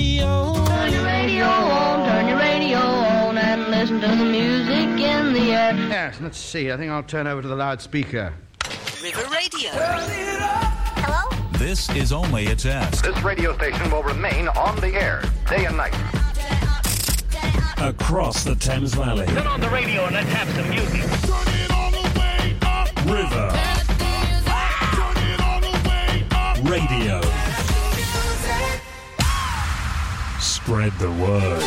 radio. Turn your radio on, turn your radio on, and listen to the music in the air. Yes, let's see. I think I'll turn over to the loudspeaker. River Radio. Hello? This is only a test. This radio station will remain on the air day and night. Across the Thames Valley. Turn on the radio and let's have some music. River. Radio. Spread the word.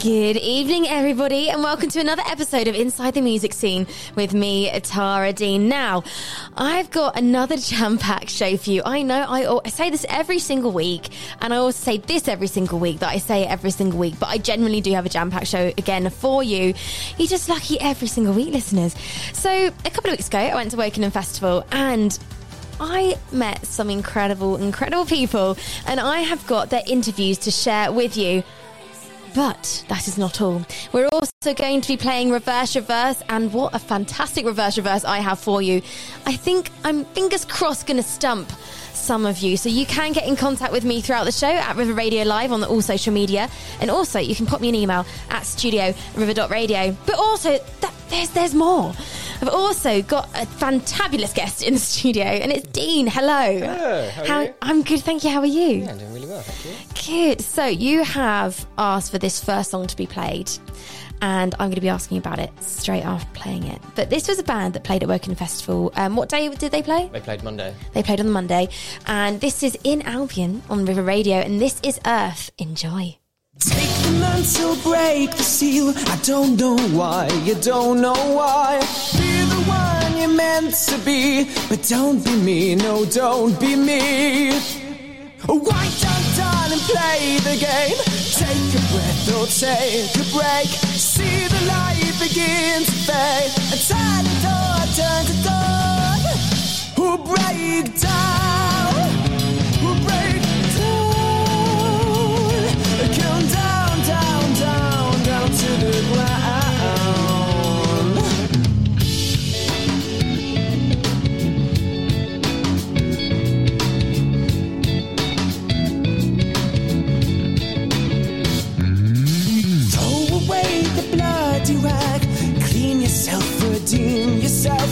Good evening, everybody, and welcome to another episode of Inside the Music Scene with me, Tara Dean. Now, I've got another jam packed show for you. I know I, say this every single week, and I also say this every single week that I say it every single week, but I genuinely do have a jam packed show again for you. You're just lucky every single week, listeners. So, a couple of weeks ago, I went to Wokingham Festival and I met some incredible, incredible people, and I have got their interviews to share with you. But that is not all. We're also going to be playing Reverse Reverse, and what a fantastic Reverse Reverse I have for you. I think I'm fingers crossed going to stump some of you. So you can get in contact with me throughout the show at River Radio Live on all social media. And also, you can pop me an email at studio river.radio. But also, there's, there's more. I've also got a fantabulous guest in the studio, and it's Dean. Hello. Hello, how are you? I'm good, thank you. How are you? Yeah, I'm doing really well, thank you. Good. So you have asked for this first song to be played, and I'm going to be asking about it straight after playing it. But this was a band that played at Woking Festival. Um, what day did they play? They played Monday. They played on the Monday, and this is in Albion on River Radio, and this is Earth. Enjoy. Take the mental break the seal. I don't know why, you don't know why. Be the one you're meant to be, but don't be me, no, don't be me. Why don't darling play the game? Take a breath or take a break. See the light begin to fade. And turn the door, turn the door. Who break down? Rag, clean yourself, redeem yourself.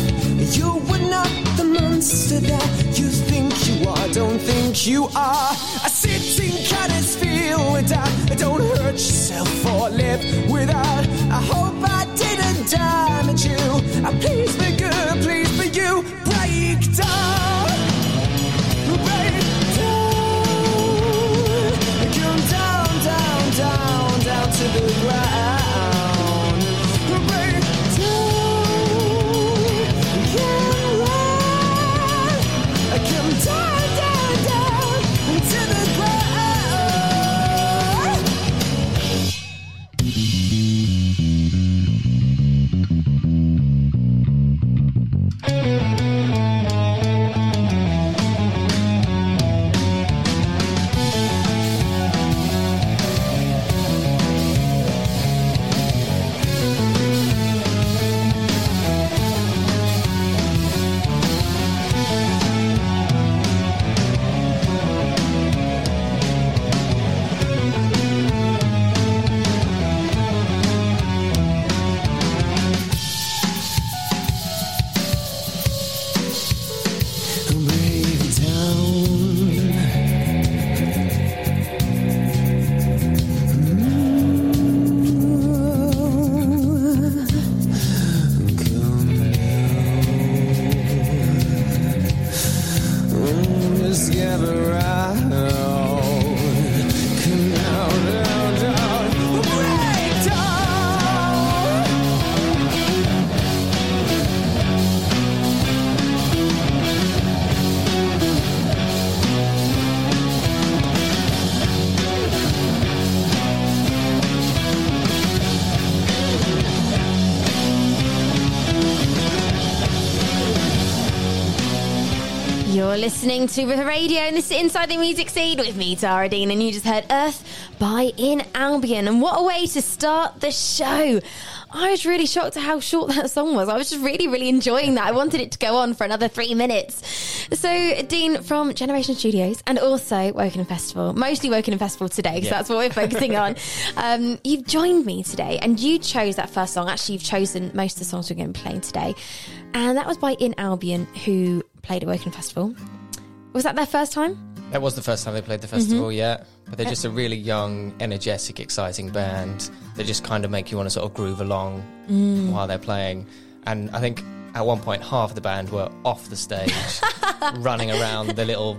You were not the monster that you think you are, don't think you are. A sitting cannons feel without, don't hurt yourself or live without. I hope I didn't damage you. Please be good, please be you. Break down, listening to the Radio and this is Inside the Music Scene with me, Tara Dean, and you just heard Earth by In Albion. And what a way to start the show! I was really shocked at how short that song was. I was just really, really enjoying that. I wanted it to go on for another three minutes. So, Dean from Generation Studios and also Woken Festival, mostly Woken Festival today, because Yeah. that's what we're focusing on. Um, you've joined me today and you chose that first song. Actually, you've chosen most of the songs we're going to be playing today. And that was by In Albion, who played at Woken Festival. Was that their first time? That was the first time they played the festival, mm-hmm. yeah. But they're uh, just a really young, energetic, exciting band. They just kind of make you want to sort of groove along mm. while they're playing. And I think at one point, half the band were off the stage, running around the little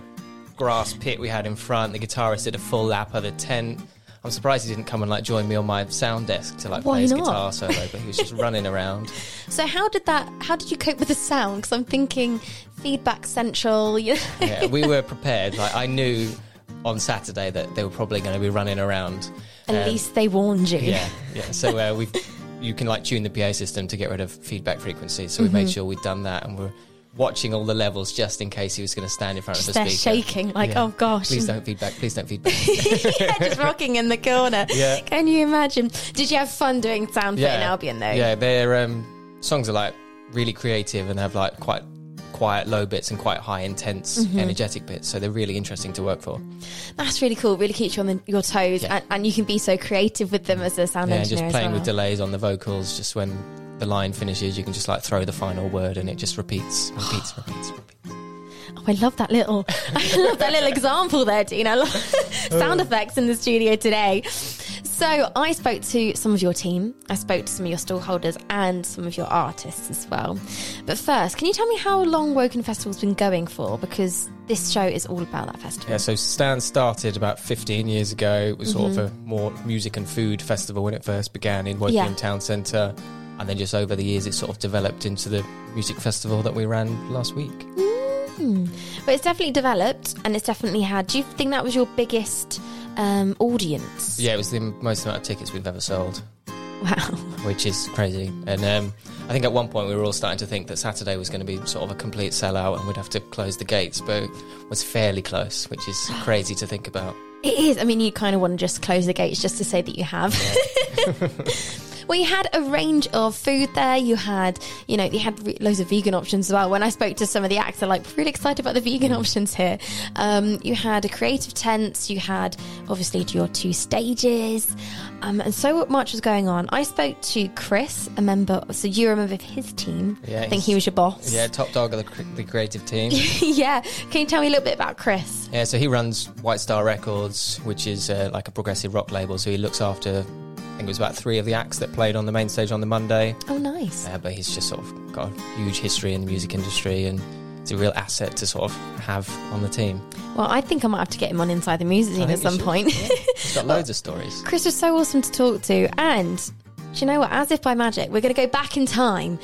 grass pit we had in front. The guitarist did a full lap of the tent. I'm surprised he didn't come and like join me on my sound desk to like Why play his not? guitar solo, but he was just running around. So how did that? How did you cope with the sound? Because I'm thinking feedback central. You know? yeah, we were prepared. Like I knew on Saturday that they were probably going to be running around. At Um, least they warned you. yeah, yeah. So uh, we've you can like tune the PA system to get rid of feedback frequencies. So we made sure we'd done that, and we're watching all the levels just in case he was going to stand in front Just of the speaker. shaking like, Yeah. oh gosh. Please don't feedback. Please don't feedback. yeah, just rocking in the corner. Yeah. Can you imagine? Did you have fun doing sound fit in Albion though? Yeah, their um, songs are like really creative and have like quite quiet low bits and quite high intense Mm-hmm. energetic bits so they're really interesting to work for That's really cool. Really keeps you on the, your toes, Yeah. and, and you can be so creative with them as a sound yeah engineer. just playing well. with delays on the vocals just when the line finishes you can just like throw the final word and it just repeats repeats repeats repeats Oh, I love that little, I love that little example there, Dean. I love sound effects in the studio today. So I spoke to some of your team. I spoke to some of your stallholders and some of your artists as well. But first, can you tell me how long Woken Festival's been going for? Because this show is all about that festival. Yeah, so Stan started about 15 years ago. It was sort of a more music and food festival when it first began in Woking Mm-hmm. Yeah. Town Centre. And then just over the years, it sort of developed into the music festival that we ran last week. But it's definitely developed and it's definitely had. Do you think that was your biggest um, audience? Yeah, it was the most amount of tickets we've ever sold, Wow. which is crazy. And um, I think at one point we were all starting to think that Saturday was going to be sort of a complete sellout and we'd have to close the gates, but it was fairly close, which is crazy to think about. It is. I mean, you kind of want to just close the gates just to say that you have. well, you had a range of food there. You had, you know, you had re- loads of vegan options as well. When I spoke to some of the acts, they're like really excited about the vegan options here. Um, you had a creative tents. You had obviously your two stages, um, and so much was going on. I spoke to Chris, a member. So you're a member of his team. Yeah, I think he was your boss. Yeah, top dog of the, the creative team. yeah. Can you tell me a little bit about Chris? Yeah, so he runs White Star Records, which is uh, like a progressive rock label. So he looks after, think it was about three of the acts that played on the main stage on the Monday. Oh, nice. Uh, but he's just sort of got a huge history in the music industry and it's a real asset to sort of have on the team. Well, I think I might have to get him on Inside the Music Scene at some should. point. He's got loads of stories. Chris was so awesome to talk to. And do you know what? As if by magic, we're going to go back in time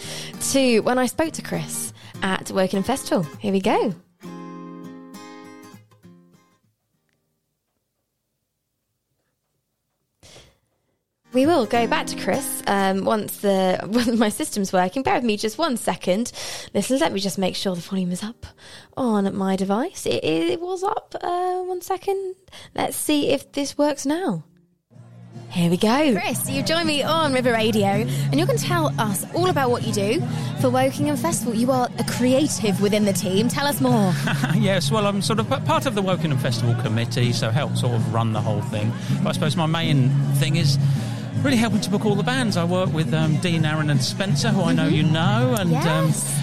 to when I spoke to Chris at Woking Festival. Here we go. We will go back to Chris um, once the once my system's working. Bear with me just one second. Listen, let me just make sure the volume is up on my device. It, it was up. Uh, one second. Let's see if this works now. Here we go. Chris, you join me on River Radio, and you're going to tell us all about what you do for Wokingham Festival. You are a creative within the team. Tell us more. Yes, well, I'm sort of part of the Wokingham Festival committee, so help sort of run the whole thing. But I suppose my main thing is really helping to book all the bands. I work with um, Dean, Aaron, and Spencer, who I know you know, and Yes.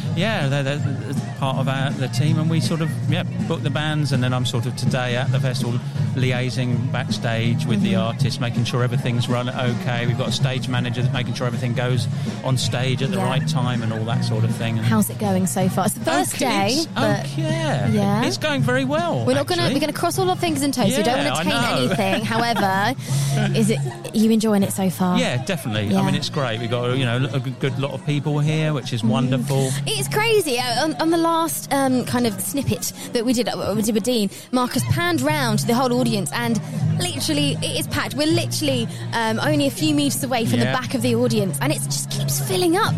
um, yeah, they're, they're part of our, the team, and we sort of yeah book the bands, and then I'm sort of today at the festival liaising backstage with the artists, making sure everything's run okay. We've got a stage manager that's making sure everything goes on stage at the Yeah. right time and all that sort of thing. How's it going so far? It's the first Okay, day, it's- but okay. Yeah. it's going very well. we're not going to we're to cross all our fingers and toes. we don't want to taint anything. However, is it you enjoying it so far? Yeah, definitely. Yeah. I mean, it's great. We've got you know a good- lot of people here, which Mm. is wonderful. It's crazy. Uh, On, on the last um, kind of snippet that we did, uh, we did with Dean, Marcus panned round the whole audience, and literally, it is packed. We're literally um, only a few meters away from the back of the audience, and it just keeps filling up.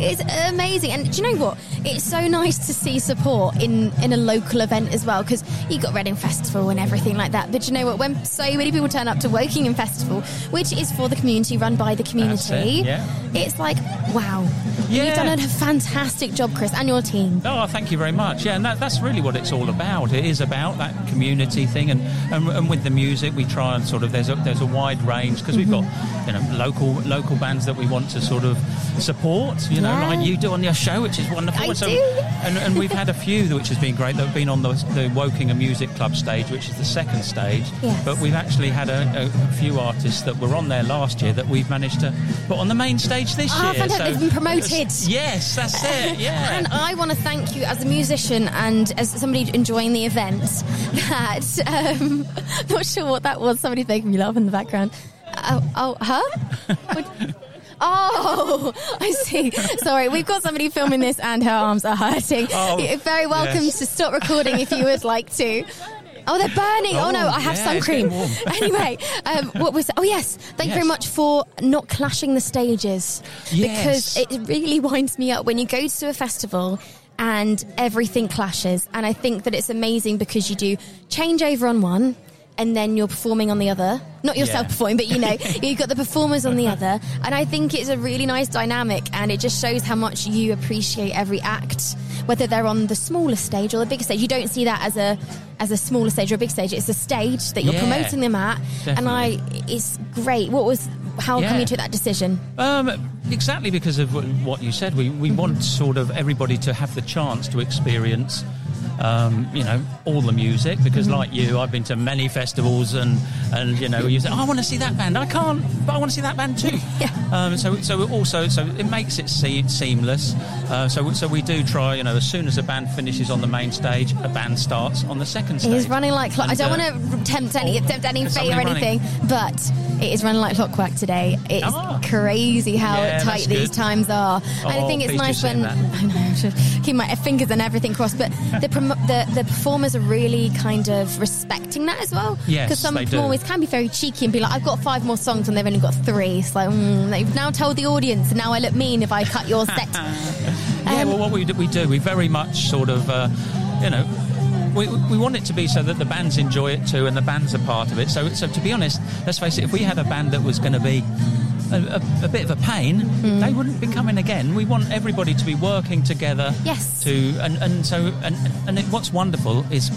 It's amazing, and do you know what? It's so nice to see support in in a local event as well because you got Reading Festival and everything like that. But do you know what? When so many people turn up to Wokingham Festival, which is for the community, run by the community, it, yeah. it's like wow, Yeah. you've done a fantastic job, Chris, and your team. Oh, thank you very much. Yeah, and that, that's really what it's all about. It is about that community thing, and, and, and with the music, we try and sort of there's a there's a wide range because we've mm-hmm. got you know local local bands that we want to sort of support. You know, Yeah. like you do on your show, which is wonderful. So, do, yeah. and, and we've had a few which has been great that have been on the, the Wokingham Music Club stage, which is the second stage. Yes. But we've actually had a, a few artists that were on there last year that we've managed to put on the main stage this Ah, year. fantastic. They've been promoted. Yes, that's it. Yeah. And I want to thank you as a musician and as somebody enjoying the event that, um, not sure what that was, somebody making me laugh in the background. Oh, oh huh? What- Oh, I see. Sorry, we've got somebody filming this and her arms are hurting. Oh, You're very welcome yes. to stop recording if you would like to. Oh, they're burning. Oh, Oh, no, I have yeah, sun cream. anyway, um, what was? Oh, yes. Thank you very much for not clashing the stages because it really winds me up when you go to a festival and everything clashes. And I think that it's amazing because you do change over on one. And then you're performing on the other. Not yourself Yeah. performing, but you know, you've got the performers on the other. And I think it's a really nice dynamic and it just shows how much you appreciate every act, whether they're on the smaller stage or the bigger stage. You don't see that as a as a smaller stage or a big stage. It's a stage that you're Yeah, promoting them at. And I it's great. What was how come you took that decision? Um, exactly because of what you said. We, we want sort of everybody to have the chance to experience, um, you know, all the music. Because like you, I've been to many festivals and, and you know, you say, oh, I want to see that band. I can't, but I want to see that band too. Yeah. Um, so, so also, so it makes it se- seamless. Uh, so, so we do try, you know, as soon as a band finishes on the main stage, a band starts on the second stage. It is running like clock. I don't uh, want to tempt any tempt any fate or only running. anything, but it is running like clockwork today. It's Ah. crazy how Yeah, tight these times are. and I Oh, think it's nice when that. I know I should keep my fingers and everything crossed, but the, the the performers are really kind of respecting that as well. Yes, because some they do. performers can be very cheeky and be like, "I've got five more songs," and they've only got three. It's like mm, they've now told the audience, and now I look mean if I cut your set. Yeah, Um, well, what we do, we do, we very much sort of, uh, you know, we, we want it to be so that the bands enjoy it too, and the bands are part of it. So, so to be honest, let's face it, if we had a band that was going to be a, a, a bit of a pain, Hmm. they wouldn't be coming again. We want everybody to be working together. Yes. To and and so and and it, what's wonderful is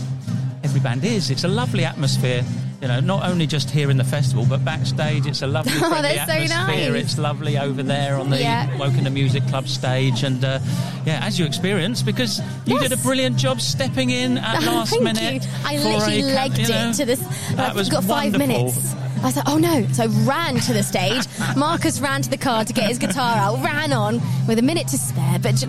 every band is. It's a lovely atmosphere. You know, not only just here in the festival, but backstage. It's a lovely, Oh, that's so atmosphere. nice. It's lovely over there on the Yeah. Wokingham Music Club stage, and uh, yeah, as you experienced, because you Yes. did a brilliant job stepping in at Oh, last minute. you. I literally a legged you know, it to this. That I've was got five wonderful. minutes. I was like, oh no. So I ran to the stage. Marcus ran to the car to get his guitar out, ran on with a minute to spare. But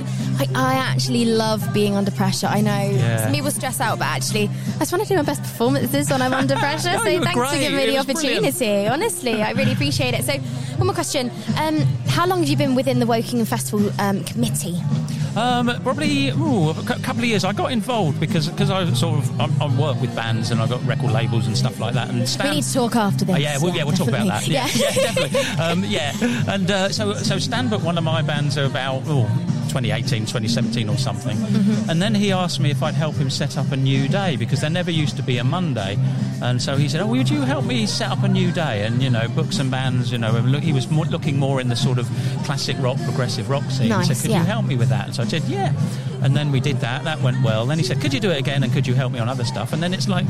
I actually love being under pressure. I know Yeah. some people stress out, but actually, I just want to do my best performances when I'm under pressure. So thanks for giving me It the was brilliant. opportunity. Honestly, I really appreciate it. So, one more question. Um, how long have you been within the Woking Festival um, committee? Um, probably ooh, a couple of years. I got involved because because I sort of I, I work with bands and I've got record labels and stuff like that. And Stan, We need to talk after this. Oh, yeah, we'll, yeah, we'll talk about that. definitely. Yeah, yeah, definitely. Um, yeah, and uh, so so Stan but one of my bands are about oh, 2018, 2017 or something, Mm-hmm. and then he asked me if I'd help him set up a new day because there never used to be a Monday, and so he said, "Oh, would you help me set up a new day and you know books and bands? You know, and look, he was more, looking more in the sort of classic rock, progressive rock scene. Nice, he said, "Could yeah. you help me with that?" And so I said, "Yeah." And then we did that. That went well. Then he said, "Could you do it again? And could you help me on other stuff?" And then it's like,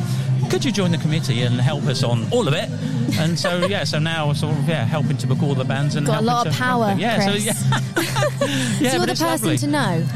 "Could you join the committee and help us on all of it?" And so yeah, so now sort of yeah helping to book all the bands and Got a lot of power. Yeah, Chris. so yeah, yeah, so you're the person lovely. to know.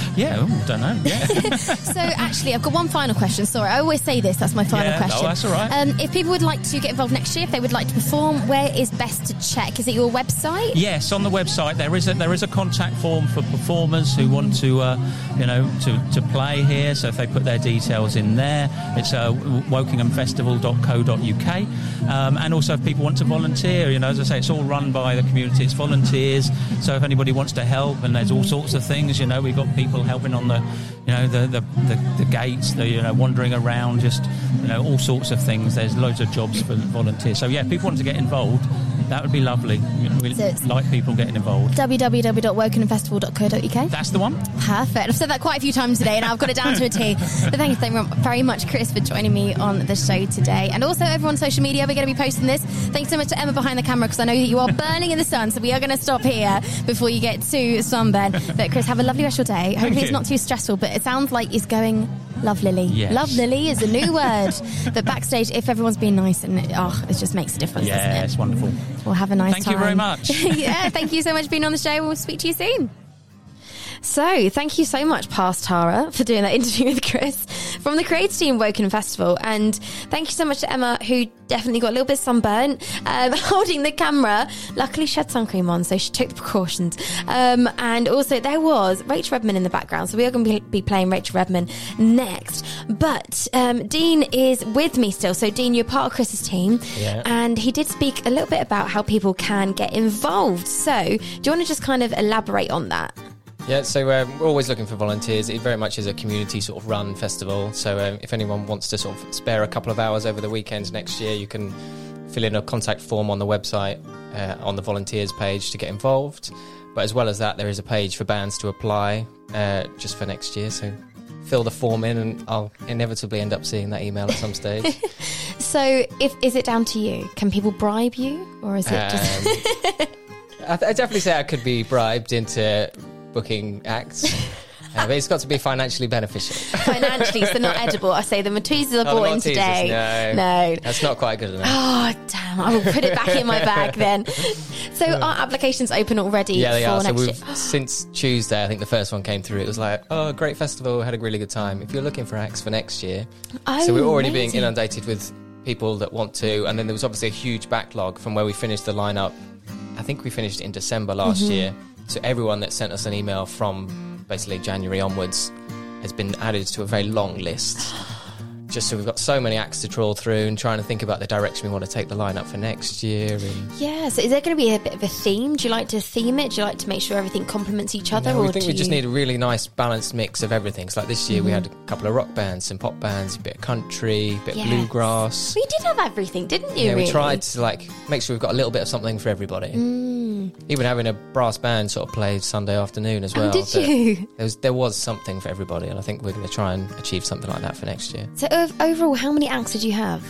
Yeah, oh, don't know. Yeah. So actually, I've got one final question. Sorry, I always say this. That's my final Yeah, no, question. that's all right. Um, if people would like to get involved next year, if they would like to perform, where is best to check? Is it your website? Yes, on the website there is a there is a contact form for performers who want to, uh, you know, to, to play here. So if they put their details in there, it's uh, wokinghamfestival.co.uk. Um, and also if people want to volunteer, you know, as I say, it's all run by the community. It's volunteers. So if anybody wants to help, and there's all sorts of things, you know, we've got people helping on the, you know, the the, the, the gates, the you know, wandering around, just you know, all sorts of things. There's loads of jobs for volunteers. So yeah, if people want to get involved. That would be lovely. We So like people getting involved. www.wokinghamfestival.co.uk. That's the one. Perfect. I've said that quite a few times today, and I've got it down to a T. But thank you so very much, Chris, for joining me on the show today, and also everyone on social media. We're going to be posting this. Thanks so much to Emma behind the camera because I know that you are burning in the sun, so we are going to stop here before you get too sunburn. But Chris, have a lovely rest of your day. Hopefully, it's not too stressful, but it sounds like it's going lovely. Yes. Lovely is a new word. but backstage, if everyone's being nice, and oh, it just makes a difference, Yeah, doesn't it's wonderful. We'll have a nice Thank time. Thank you very much. yeah, thank you so much for being on the show. We'll speak to you soon. So, thank you so much, past Tara, for doing that interview with Chris from the Creative Team Woken Festival. And thank you so much to Emma, who definitely got a little bit sunburnt, um, holding the camera. Luckily, she had sun cream on, so she took the precautions. Um, and also, there was Rachel Redman in the background. So, we are going to be, playing Rachel Redman next. But um, Dean is with me still. So, Dean, you're part of Chris's team. Yeah. And he did speak a little bit about how people can get involved. So, do you want to just kind of elaborate on that? Yeah, so um, we're always looking for volunteers. It very much is a community sort of run festival. So um, if anyone wants to sort of spare a couple of hours over the weekend next year, you can fill in a contact form on the website uh, on the volunteers page to get involved. But as well as that, there is a page for bands to apply uh, just for next year. So fill the form in, and I'll inevitably end up seeing that email at some stage. So, if is it down to you? Can people bribe you, or is it just? Um, I, I definitely say I could be bribed into booking acts. Uh, but it's got to be financially beneficial. financially, so not edible. I say the Maltesers are Oh, bought in today. no. no. That's not quite good enough. Oh damn! I will put it back in my bag then. So our applications open already yeah, they for are. So we've year. since Tuesday, I think the first one came through. It was like, oh, great festival, had a really good time. If you're looking for acts for next year, Oh, so we're already being inundated with people that want to. And then there was obviously a huge backlog from where we finished the lineup. I think we finished in December last Mm-hmm. year. So everyone that sent us an email from basically January onwards has been added to a very long list. Just so we've got so many acts to trawl through and trying to think about the direction we want to take the lineup for next year. And Yeah. So is there going to be a bit of a theme? Do you like to theme it? Do you like to make sure everything complements each other? No, or we think we just you- need a really nice balanced mix of everything. So like this year we had a couple of rock bands, some pop bands, a bit of country, a bit Yes. of bluegrass. We did have everything, didn't you? yeah, we tried to like make sure we've got a little bit of something for everybody. Even having a brass band sort of played Sunday afternoon as well. Mm. Oh, did you? There was there was something for everybody, and I think we're going to try and achieve something like that for next year. So overall, how many acts did you have?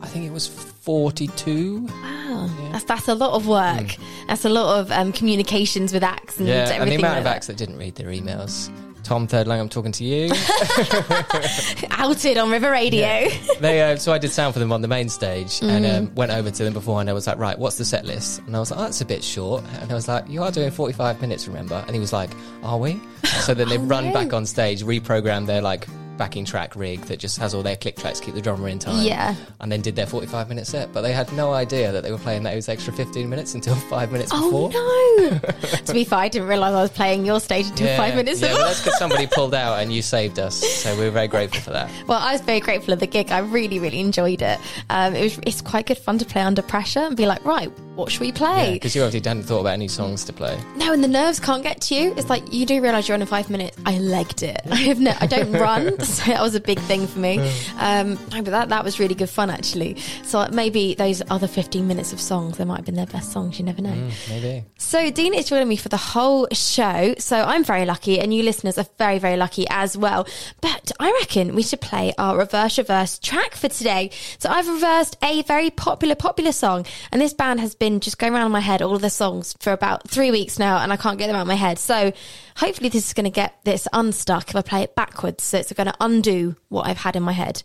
I think it was forty two. Wow, that's that's a lot of work. That's a lot of um, communications with acts and. Yeah, everything. and the amount like of that. acts that didn't read their emails. Tom Third Lang, I'm talking to you. outed on River Radio. they uh, so I did sound for them on the main stage and Mm. um, went over to them beforehand. I was like, right, what's the set list? And I was like, oh, that's a bit short. And I was like, you are doing 45 minutes, remember? And he was like, are we? So then they Oh, run no. back on stage, reprogram their like backing track rig that just has all their click tracks, keep the drummer in time. Yeah. And then did their 45 minute set. But they had no idea that they were playing those extra 15 minutes until five minutes Oh before. no! to be fair, I didn't realise I was playing your stage until Yeah, five minutes yeah, ago. well, that's because somebody pulled out and you saved us. So we're very grateful for that. Well, I was very grateful of the gig. I really, really enjoyed it. Um, it was it's quite good fun to play under pressure and be like, right, what should we play? Because you obviously hadn't thought about any songs to play. no, and the nerves can't get to you. It's like you do realise you're on in five minutes. I legged it. I have no, I don't run, so that was a big thing for me. Um, no, but that that was really good fun actually. So maybe those other 15 minutes of songs, they might have been their best songs. You never know. Maybe. So Dean is joining me for the whole show. So I'm very lucky, and you listeners are very, very lucky as well. But I reckon we should play our reverse reverse track for today. So I've reversed a very popular, popular song, and this band has been just going around in my head all of the songs for about three weeks now, and I can't get them out of my head. So hopefully this is going to get this unstuck if I play it backwards. So it's going to undo what I've had in my head.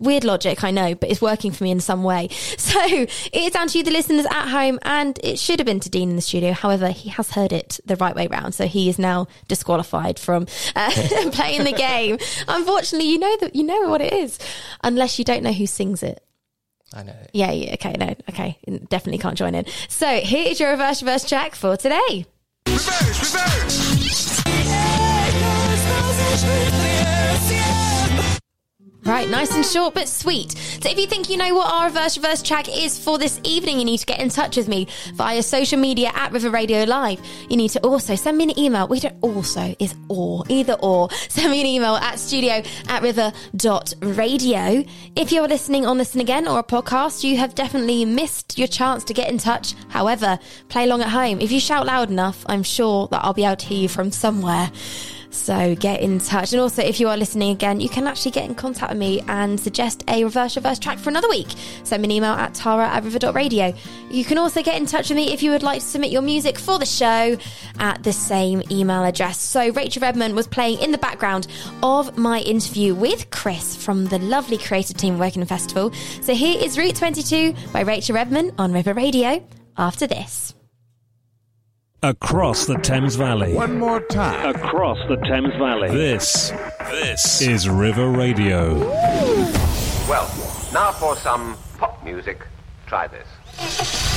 Weird logic, I know, but it's working for me in some way. So it is down to you, the listeners at home, and it should have been to Dean in the studio. However, he has heard it the right way round, so he is now disqualified from uh, playing the game. Unfortunately, you know that you know what it is, unless you don't know who sings it. I know. Yeah, yeah, okay, no, okay, definitely can't join in. So here is your reverse reverse track for today. Reverse, reverse. Right, nice and short but sweet. So if you think you know what our reverse reverse track is for this evening, you need to get in touch with me via social media at River Radio Live. You need to also send me an email. We don't also is or either or. Send me an email at studio at river.radio. If you're listening on Listen Again or a podcast, you have definitely missed your chance to get in touch. However, play along at home. If you shout loud enough, I'm sure that I'll be able to hear you from somewhere. So get in touch. And also, if you are listening again, you can actually get in contact with me and suggest a reverse reverse track for another week. Send me an email at tara at river.radio. You can also get in touch with me if you would like to submit your music for the show at the same email address. So Rachel Redman was playing in the background of my interview with Chris from the lovely creative team working the festival. So here is Route 22 by Rachel Redman on River Radio after this. Across the Thames Valley. One more time. Across the Thames Valley. This, this is River Radio. Well, now for some pop music. Try this.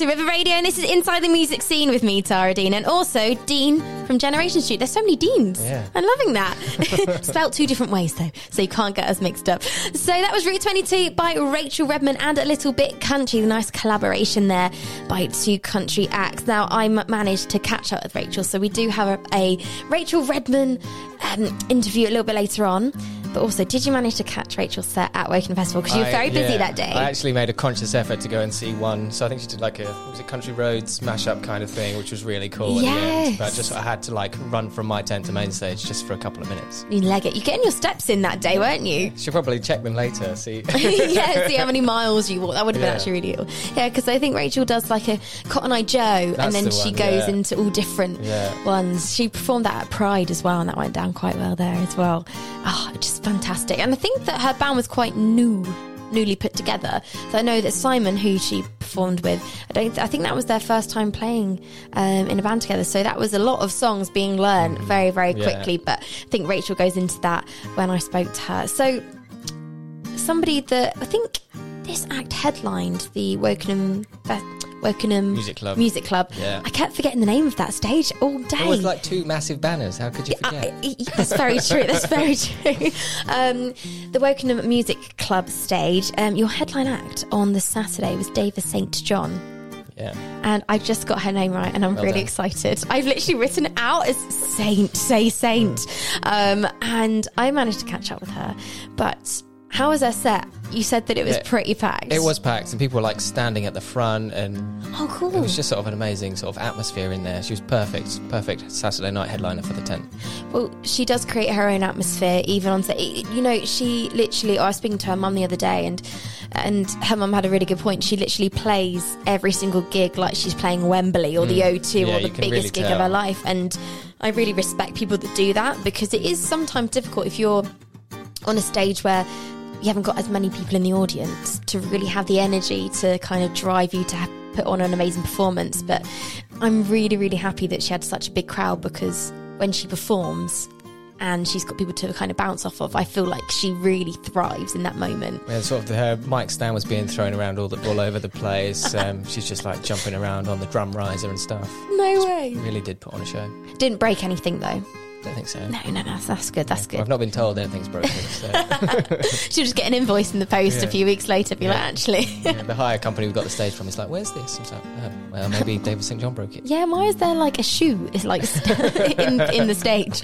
To River Radio, and this is Inside the Music Scene with me, Tara Dean, and also Dean from Generation Street. There's so many Deans. Yeah. I'm loving that. Spelt two different ways, though, so you can't get us mixed up. So that was Route 22 by Rachel Redman and a little bit country. The Nice collaboration there by two country acts. Now, I managed to catch up with Rachel, so we do have a, a Rachel Redman um, interview a little bit later on. But also, did you manage to catch Rachel set at Woking Festival? Because you were I- very busy yeah, that day. I actually made a conscious effort to go and see one. So I think she did like a was it Country Roads mashup kind of thing, which was really cool. Yes. end. But just I had to like run from my tent to main stage just for a couple of minutes. you leg it. You're getting your steps in that day, weren't you? You should probably check them later. See. yeah, see how many miles you walk. That would have been Yeah. actually really cool. Yeah, because I think Rachel does like a Cotton Eye Joe, and then the she one, goes yeah. into all different ones. She performed that at Pride as well, and that went down quite well there as well. Oh, just fantastic. And I think that her band was quite new. Newly put together, so I know that Simon, who she performed with, I don't. I think that was their first time playing um, in a band together. So that was a lot of songs being learned very, very Yeah. quickly. But I think Rachel goes into that when I spoke to her. So somebody that I think this act headlined the Wokingham Fe- Wokingham Music Club. Music Club. Yeah. I kept forgetting the name of that stage all day. It was like two massive banners. How could you forget? I- I- that's very true. That's very true. Um, the Wokingham Music Club stage. Um, your headline act on the Saturday was Davis St John. yeah. And I just got her name right, and I'm Well really done. excited. I've literally written it out as Saint, say Saint. Um, and I managed to catch up with her. But how was her set? You said that it was Yeah. pretty packed. It was packed, and people were like standing at the front, and Oh, cool. it was just sort of an amazing sort of atmosphere in there. She was perfect, perfect Saturday night headliner for the tent. Well, she does create her own atmosphere, even on set. You know, she literally. I was speaking to her mum the other day, and and her mum had a really good point. She literally plays every single gig like she's playing Wembley or the O2 Mm. Yeah, or the biggest really gig of her life. And I really respect people that do that because it is sometimes difficult if you're on a stage where you haven't got as many people in the audience to really have the energy to kind of drive you to ha- put on an amazing performance. But I'm really, really happy that she had such a big crowd because when she performs and she's got people to kind of bounce off of, I feel like she really thrives in that moment. Yeah, sort of the, her mic stand was being thrown around all, the, all over the place. Um, she's just like jumping around on the drum riser and stuff. No way. Really did put on a show. Didn't break anything though. I don't think so. No, no, no. That's good. That's good. I've not been told anything's broken. So. She'll just get an invoice in the post a few weeks later. Be Yeah. like, actually. Yeah, the hire company we got the stage from is like, "Where's this?" I was like, oh, "Well, maybe David St John broke it." Yeah, why is there like a shoe? It's like in in the stage.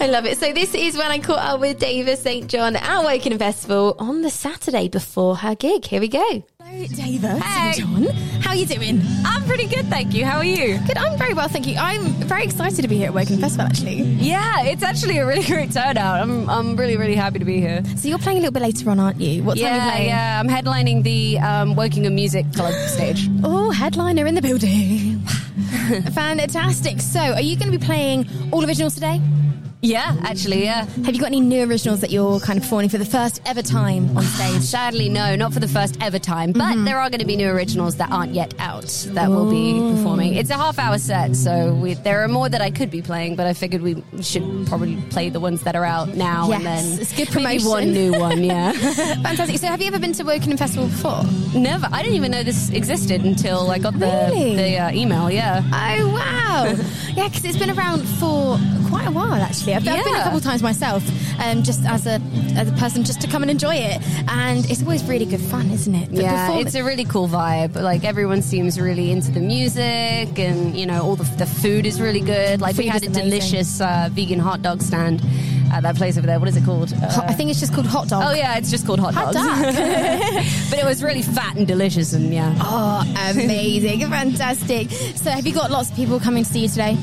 I love it. So this is when I caught up with David St John at Woking Festival on the Saturday before her gig. Here we go. Hello, Davis. Hey. John. How are you doing? I'm pretty good, thank you. How are you? Good. I'm very well, thank you. I'm very excited to be here at Woking Festival, actually. Yeah, it's actually a really great turnout. I'm, I'm really, really happy to be here. So you're playing a little bit later on, aren't you? What time are you yeah, playing? yeah. I'm headlining the um, Wokingham Music Club stage. Oh, headliner in the building. Fantastic. So, are you going to be playing all originals today? Yeah, actually, yeah. Have you got any new originals that you're kind of performing for the first ever time on stage? Sadly, no, not for the first ever time. But Mm-hmm. there are going to be new originals that aren't yet out that we'll be performing. It's a half hour set, so we, there are more that I could be playing, but I figured we should probably play the ones that are out now and then it's good maybe one new one, yeah. Fantastic. So, have you ever been to Woking Festival before? Never. I didn't even know this existed until I got the, Really? the uh, email, yeah. Oh wow! yeah, because it's been around for quite a while actually. I've, I've been a Yeah. couple times myself, um, just as a as a person, just to come and enjoy it, and it's always really good fun, isn't it? The yeah, it's a really cool vibe. Like everyone seems really into the music, and you know, all the, the food is really good. Like we had a amazing. delicious uh, vegan hot dog stand at that place over there. What is it called? Hot- I Uh, think it's just called hot dog. Oh yeah, it's just called hot, Hot dogs. dog. but it was really fat and delicious, and yeah. Oh, amazing! Fantastic. So, have you got lots of people coming to see you today?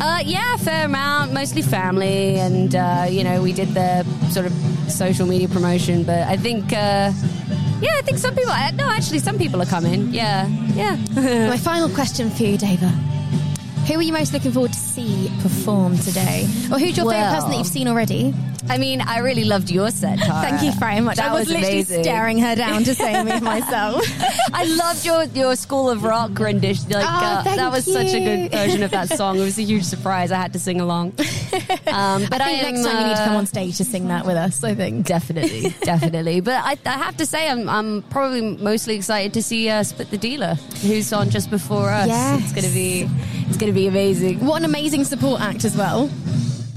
Uh, yeah, a fair amount, mostly family, and uh, you know, we did the sort of social media promotion. But I think, uh, yeah, I think some people. No, actually, some people are coming. Yeah, yeah. My final question for you, Dava. Who are you most looking forward to see perform today? Or who's your favourite person that you've seen already? I mean, I really loved your set, Tara. Thank you very much. That I was, literally amazing. staring her down to say me myself. I loved your, your School of Rock rendition. Like Oh, uh, that was such a good version of that song. It was a huge surprise. I had to sing along. Um, but I think am, next time you need to come uh, on stage to sing that with us. I think Definitely, definitely. But I, I have to say, I'm, I'm probably mostly excited to see uh, Split the Dealer, who's on just before us. Yes. It's gonna be, it's gonna be amazing. What an amazing support act as well.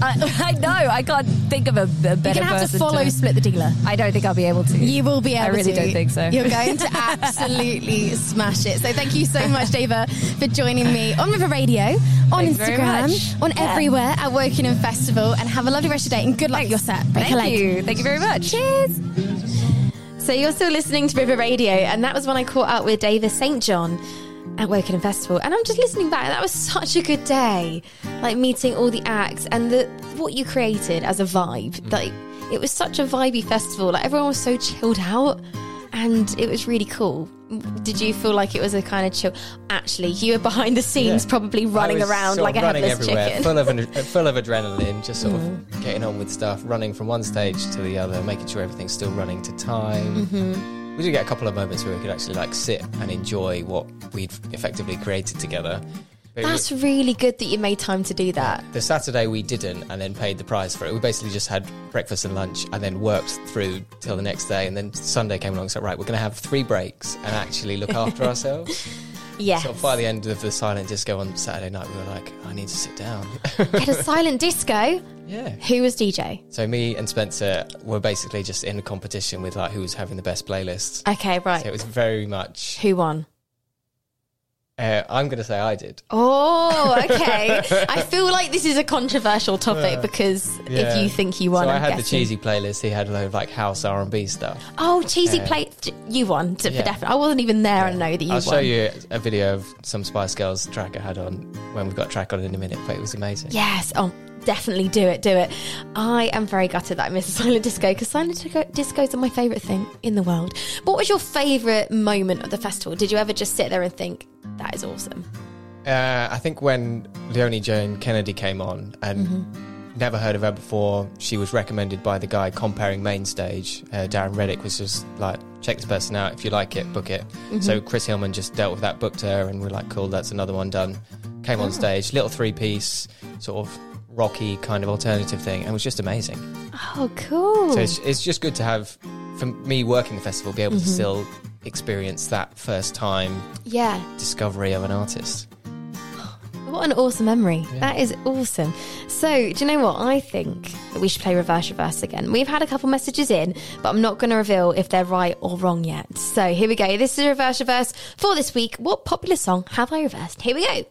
I, I know. I can't think of a, a better You're gonna have to follow Split the Dealer. I don't think I'll be able to. You will be able to. I really to. don't think so. You're going to absolutely smash it. So thank you so much, Dava, for joining me on River Radio, on Thanks Instagram, on Yeah. everywhere at Wokingham Festival, and have a lovely rest of your day and good luck with your set. Break Thank you. Thank you very much. Cheers. So you're still listening to River Radio, and that was when I caught up with Davis St. John at Wokingham Festival. And I'm just listening back. That was such a good day, like meeting all the acts and the what you created as a vibe. Like it was such a vibey festival. Like everyone was so chilled out, and it was really cool. Did you feel like it was a kind of chill? Actually, you were behind the scenes, Yeah. probably running around like a running headless everywhere, chicken. full of an- full of adrenaline, just sort Mm. of getting on with stuff, running from one stage to the other, making sure everything's still running to time. Mhm. We did get a couple of moments where we could actually like sit and enjoy what we'd effectively created together. But That's really good that you made time to do that. the Saturday we didn't and then paid the price for it. We basically just had breakfast and lunch and then worked through till the next day. And then Sunday came along and said, right, we're going to have three breaks and actually look after ourselves. Yes. So by the end of the silent disco on Saturday night, we were like, I need to sit down. At a silent disco. Yeah. Who was DJ? So me and Spencer were basically just in a competition with like who was having the best playlists. Okay, right. So it was very much. Who won? Uh, I'm going to say I did. Oh, okay. I feel like this is a controversial topic because if you think you won, so I I'm had the cheesy playlist. He had a load of like house R and B stuff. Oh, cheesy Uh, plate. You won to, yeah. for definite. I wasn't even there and know that you I'll won. show you a video of some Spice Girls track I had on when we've got track on in a minute, but it was amazing. Yes. Oh, definitely do it. Do it. I am very gutted that I missed a Silent Disco because Silent Disco discos are my favourite thing in the world. What was your favourite moment of the festival? Did you ever just sit there and think that is awesome? Uh, I think when Leonie Joan Kennedy came on and Mm-hmm. never heard of her before, she was recommended by the guy compering main stage. Uh, Darren Reddick was just like, check this person out. If you like it, book it. Mhm. So Chris Hillman just dealt with that, booked her, and we're like, cool, that's another one done. Came on Oh. stage, little three piece, sort of rocky kind of alternative thing, and it was just amazing. Oh, cool. So it's, it's just good to have, for me working the festival, be able to Mhm. still experience that first time yeah. discovery of an artist. What an awesome memory. That is awesome. So, do you know what? I think that we should play Reverse Reverse again. We've had a couple messages in, but I'm not going to reveal if they're right or wrong yet. So, here we go. This is Reverse Reverse for this week. What popular song have I reversed? Here we go.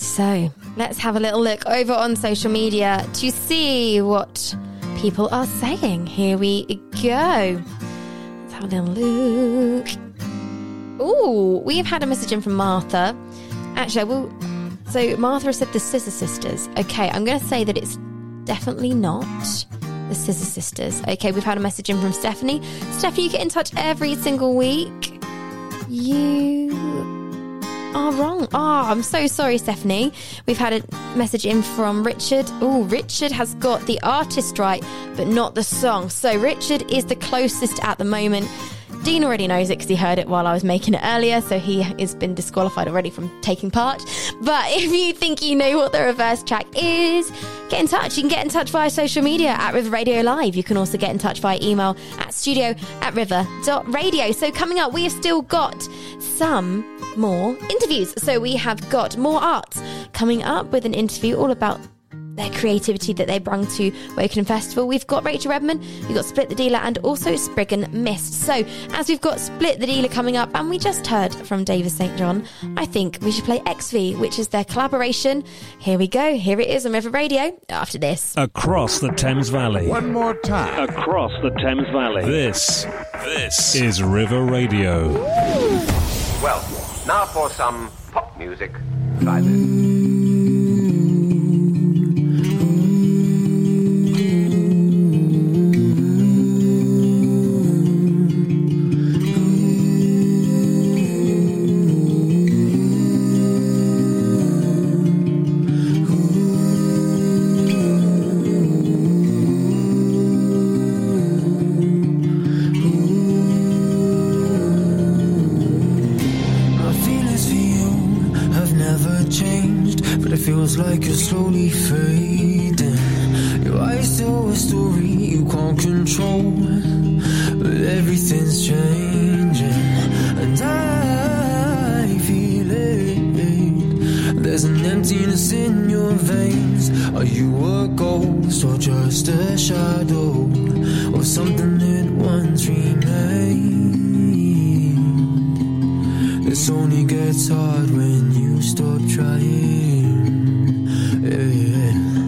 So, let's have a little look over on social media to see what people are saying. Here we go. Let's have a little look. Oh, we've had a message in from Martha. Actually, I will. So, Martha said the Scissor Sisters. Okay, I'm going to say that it's definitely not the Scissor Sisters. Okay, we've had a message in from Stephanie. Stephanie, you get in touch every single week. You are wrong. Oh, I'm so sorry, Stephanie. We've had a message in from Richard. Oh, Richard has got the artist right, but not the song. So Richard is the closest at the moment. Dean already knows it because he heard it while I was making it earlier, so he has been disqualified already from taking part. But if you think you know what the reverse track is, get in touch. You can get in touch via social media at River Radio Live. You can also get in touch via email at studio at river.radio. So coming up, we have still got some more interviews. So we have got more arts coming up with an interview all about their creativity that they bring to Wokingham Festival. We've got Rachel Redman, we've got Split the Dealer, and also Spriggan Mist. So, as we've got Split the Dealer coming up, and we just heard from Davis St. John, I think we should play XV, which is their collaboration. Here we go. Here it is on River Radio after this. Across the Thames Valley. One more time. Across the Thames Valley. This, this is River Radio. Well, now for some pop music. Try this. There's an emptiness in your veins. Are you a ghost or just a shadow Or something that once remained? This only gets hard when you stop trying. Yeah.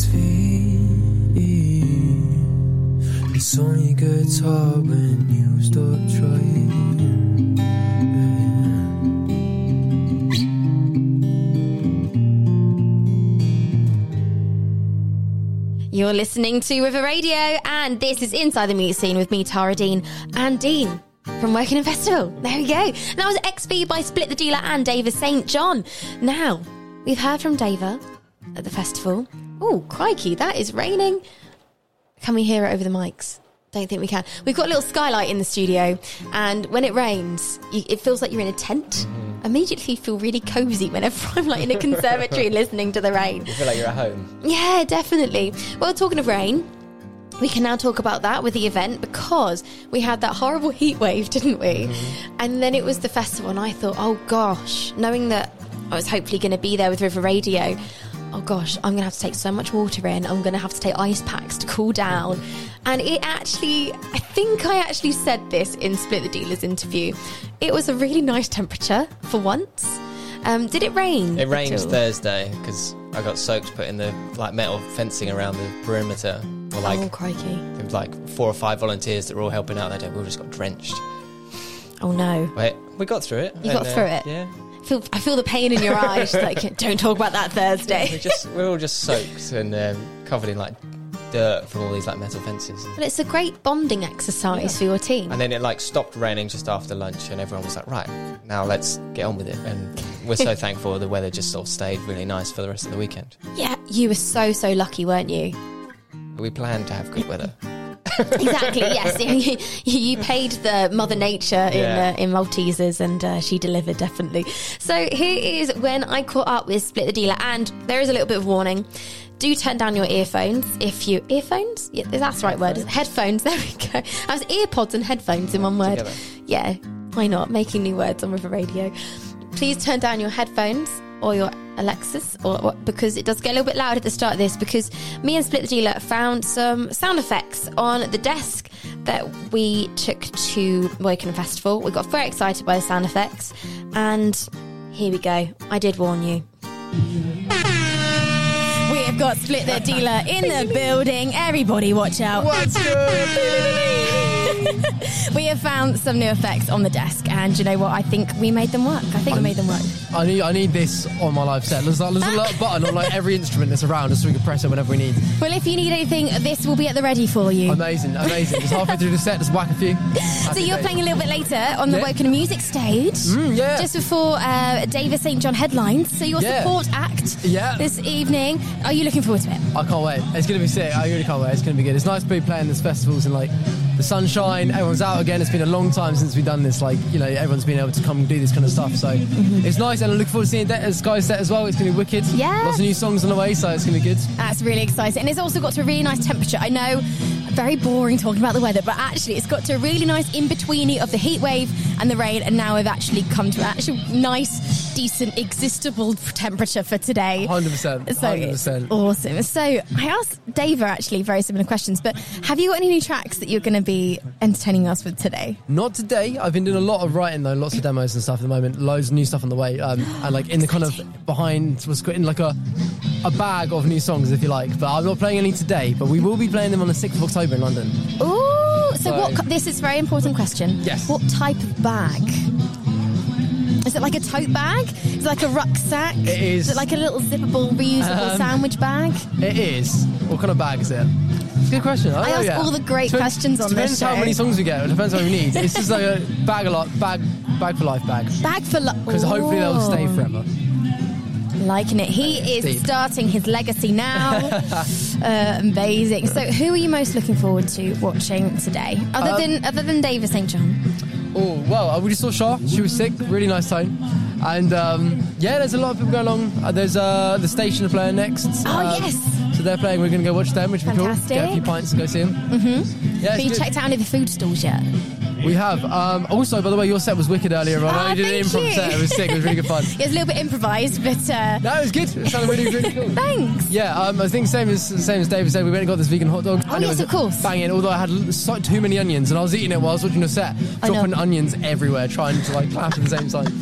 XV. This only gets hard when you stop trying. You're listening to River Radio, and this is Inside the Music Scene with me, Tara Dean, and Dean from Wokingham Festival. There we go. That was XV by Split the Dealer and Dava St. John. Now, we've heard from Dava at the festival. Oh, crikey, that is raining. Can we hear it over the mics? Don't think we can. We've got a little skylight in the studio, and when it rains, you, it feels like you're in a tent. Mm-hmm. Immediately feel really cozy whenever I'm like in a conservatory listening to the rain. You feel like you're at home. Yeah, definitely. Well, talking of rain, we can now talk about that with the event because we had that horrible heat wave, didn't we? Mm-hmm. And then it was the festival, and I thought, oh gosh, knowing that I was hopefully going to be there with River Radio, oh gosh, I'm going to have to take so much water in. I'm going to have to take ice packs to cool down. And it actually, I think I actually said this in Split the Dealers interview. It was a really nice temperature for once. Um, did it rain? It rained? Thursday because I got soaked putting the like metal fencing around the perimeter. Or like oh, crikey. there was like four or five volunteers that were all helping out that day. We all just got drenched. Oh, no. Wait, we got through it. You got and, uh, through it? Yeah. I feel, I feel the pain in your eyes. like, don't talk about that Thursday. We're just we're all just soaked and um, covered in like dirt from all these like metal fences. But it's a great bonding exercise for your team. And then it like stopped raining just after lunch, and everyone was like, "Right, now let's get on with it." And we're so thankful the weather just sort of stayed really nice for the rest of the weekend. Yeah, you were so, so lucky, weren't you? We planned to have good weather. Exactly. Yes, you, you paid the Mother Nature in Yeah. uh, in Maltesers, and uh, she delivered definitely. So here is when I caught up with Split the Dealer, and there is a little bit of warning. Do turn down your earphones if you earphones. Yeah, that's the right word. Headphones. There we go. I was earpods and headphones in one word. Together. Yeah, why not? Making new words on River Radio. Please turn down your headphones or your Alexis, or, or- because it does get a little bit loud at the start of this. Because me and Split the Dealer found some sound effects on the desk that we took to Wokingham Festival. We got very excited by the sound effects, and here we go. I did warn you. We have got Split the Dealer in the building. Everybody, watch out. What's we have found some new effects on the desk, and you know what? I think we made them work. I think we made them work. I need I need this on my live set. There's, like, there's a little button on like every instrument that's around, just so we can press it whenever we need. Well, if you need anything, this will be at the ready for you. Amazing, amazing. Just halfway through the set, just whack a few. So you're playing a little bit later on the Yeah. Wokingham Music stage. Mm, yeah. Just before uh, David St. John headlines. So your Yeah. support act Yeah. this evening. Are you looking forward to it? I can't wait. It's going to be sick. I really can't wait. It's going to be good. It's nice to be playing these festivals and like the sunshine. Everyone's out again. It's been a long time since we've done this. Like you know, everyone's been able to come and do this kind of stuff. So mm-hmm. it's nice, and I look forward to seeing De- Sky's set as well. It's going to be wicked. Yeah. Lots of new songs on the way, so it's going to be good. That's really exciting. And it's also got to a really nice temperature. I know, very boring talking about the weather, but actually it's got to a really nice in-betweeny of the heat wave and the rain, and now we've actually come to an actual nice, decent, existable temperature for today. Hundred percent. So Hundred it's percent. awesome. So I asked Dava actually very similar questions, but have you got any new tracks that you're going to be entertaining us with today? Not today. I've been doing a lot of writing though, lots of demos and stuff at the moment. Loads of new stuff on the way, um, and like in the kind of behind was in like a a bag of new songs, if you like. But I'm not playing any today. But we will be playing them on the sixth of October in London. Ooh, so So- what? This is a very important question. Yes. What type of bag? Is it like a tote bag? Is it like a rucksack? It is. Is it like a little zippable, reusable Um, sandwich bag? It is. What kind of bag is it? Good question. I don't ask yet. all the great Depends- questions on this It Depends how many songs we get. It depends on what we need. It's just like a bag a lot, bag, bag for life bag. Bag for life. Because hopefully they'll stay forever. Liking it. He is Deep. starting his legacy now. uh, amazing. So, who are you most looking forward to watching today, other Um, than other than David St John? Oh well, uh, we just saw Shah. She was sick. Really nice time. And um, yeah, there's a lot of people going along. Uh, there's uh, the station playing next. Oh, Um, yes. So they're playing. We're going to go watch them, which would be cool. Get a few pints and go see them. Mm-hmm. Yeah, Have you good. checked out any of the food stalls yet? We have. Um, also, by the way, your set was wicked earlier on. Ah, I did an improv you. set. It was sick. It was really good fun. It was a little bit improvised, but uh, No, it was good. It sounded really, really cool. thanks. Yeah, um, I think same as same as David said. We went and got this vegan hot dog. Oh, and it yes, was of course. Banging. Although I had so, too many onions, and I was eating it while I was watching the set, dropping onions everywhere, trying to like clap at the same time.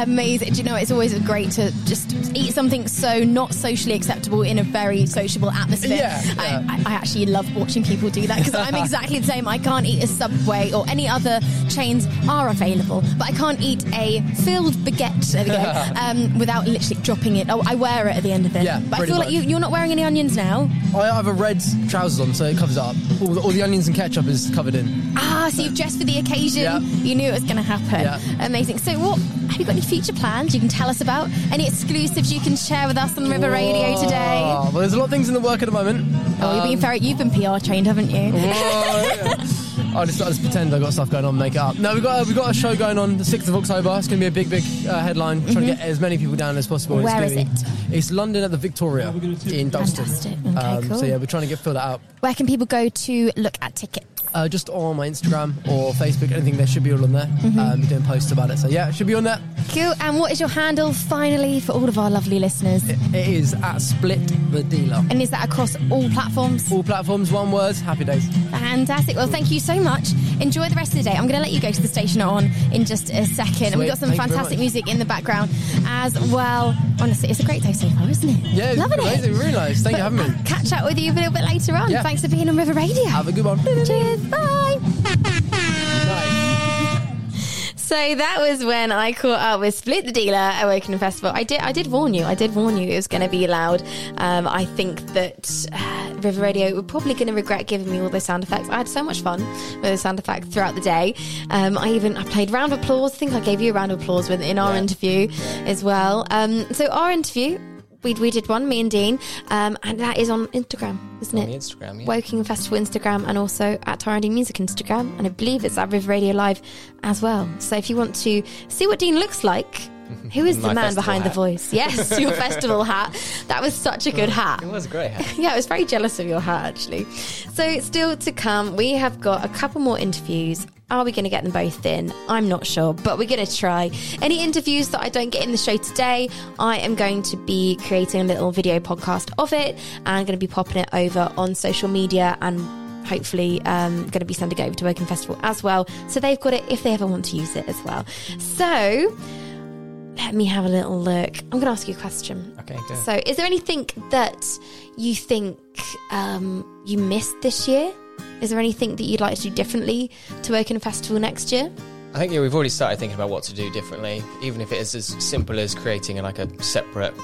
Amazing. Do you know, it's always great to just eat something so not socially acceptable in a very sociable atmosphere. Yeah, yeah. I, I, I actually love watching people do that because I'm exactly the same. I can't eat a Subway or any other chains are available, but I can't eat a filled baguette there we go, um, without literally dropping it. Oh, I wear it at the end of it. Yeah, but I feel like much. you, you're not wearing any onions now. I have a red trousers on, so it covers up. All the, all the onions and ketchup is covered in. Ah, so you've dressed for the occasion. Yeah. You knew it was going to happen. Yeah. Amazing. So, what have you got any future plans you can tell us about? Any exclusives you can share with us on River Radio today? Oh, well, there's a lot of things in the work at the moment. Oh, you've been Um, very, you've been PR trained, haven't you? I just, I just pretend I've got stuff going on, make it up. No, we've got uh, we got a show going on the sixth of October. It's going to be a big, big uh, headline. Trying to get as many people down as possible. Mm-hmm. Where it's is gonna it's London at the Victoria in Dalston. Fantastic. Okay, Um, cool. So yeah, we're trying to get fill that out. Where can people go to look at tickets? Uh, just on my Instagram or Facebook, anything there should be all on there. Mm-hmm. Um, doing posts about it, so yeah, it should be on there. Cool. And what is your handle finally for all of our lovely listeners? It is at Split the Dealer. And is that across all platforms? All platforms, one word. Happy days. Fantastic. Well, thank you so much. enjoy the rest of the day. I'm going to let you go to the station on in just a second. and we've got some Thank fantastic music in the background as well. Honestly, it's a great day so far, isn't it? Yeah, it's Loving amazing. it. Really nice. Thank you for having me. I'll Catch up with you a little bit later on. Yeah. Thanks for being on River Radio. Have a good one. Cheers. Bye. So that was when I caught up with Split the Dealer at Wokingham Festival. I did, I did warn you. I did warn you it was going to be loud. Um, I think that uh, River Radio were probably going to regret giving me all those sound effects. I had so much fun with the sound effects throughout the day. Um, I even I played round of applause. I think I gave you a round of applause with in our interview as well. Um, so our interview. We, we did one, me and Dean, um, and that is on Instagram, isn't On it? the Instagram, yeah. Wokingham Festival Instagram and also at Tarandine Music Instagram. And I believe it's at River Radio Live as well. So if you want to see what Dean looks like, who is the man behind the voice? Yes, your festival hat. That was such a good hat. It was a great hat. Yeah, I was very jealous of your hat actually. So, still to come, we have got a couple more interviews. Are we going to get them both in? I'm not sure, but we're going to try. Any interviews that I don't get in the show today, I am going to be creating a little video podcast of it and I'm going to be popping it over on social media and hopefully um, going to be sending it over to Wokingham Festival as well. So they've got it if they ever want to use it as well. So let me have a little look. I'm going to ask you a question. Okay, good. So, is there anything that you think um, you missed this year? Is there anything that you'd like to do differently to Wokingham Festival next year? I think yeah, we've already started thinking about what to do differently, even if it is as simple as creating like a separate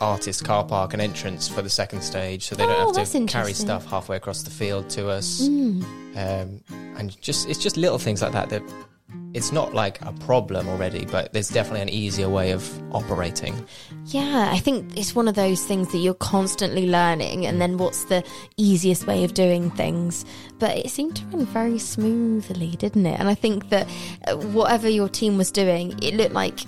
artist car park and entrance for the second stage, so they Oh, don't have to carry stuff halfway across the field to us. Mm. Um, and just it's just little things like that that it's not like a problem already, but there's definitely an easier way of operating. Yeah, I think it's one of those things that you're constantly learning, and then what's the easiest way of doing things. But it seemed to run very smoothly, didn't it? And I think that uh, whatever your team was doing, it looked like.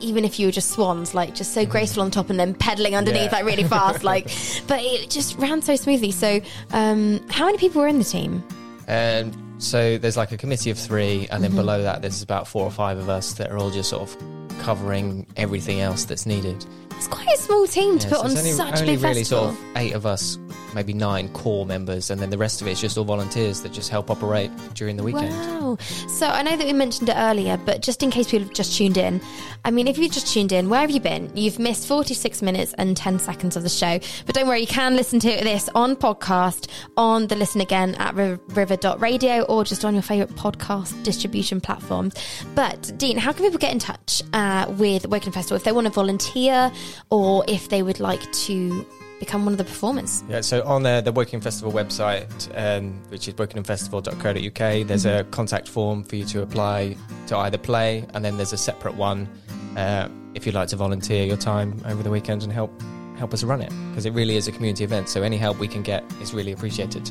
Even if you were just swans, like just so graceful on top and then pedaling underneath, Yeah. like really fast, like, but it just ran so smoothly. So, um, how many people were in the team? And so there's like a committee of three, and then Mhm. below that there's about four or five of us that are all just sort of covering everything else that's needed. It's quite a small team to Yeah, put so on only, such a only big really festival. sort of eight of us, maybe nine core members, and then the rest of it is just all volunteers that just help operate during the weekend. Wow. So I know that we mentioned it earlier, but just in case people have just tuned in, I mean, if you've just tuned in, where have you been? You've missed 46 minutes and 10 seconds of the show. But don't worry, you can listen to this on podcast, on the listen again at river- river.radio or just on your favourite podcast distribution platforms. But Dean, how can people get in touch uh, with Wokingham Festival if they want to volunteer or if they would like to become one of the performers? Yeah, so on the, the Wokingham Festival website, um, which is wokinghamfestival.co.uk, there's a contact form for you to apply to either play, and then there's a separate one uh, if you'd like to volunteer your time over the weekend and help help us run it, because it really is a community event. So any help we can get is really appreciated.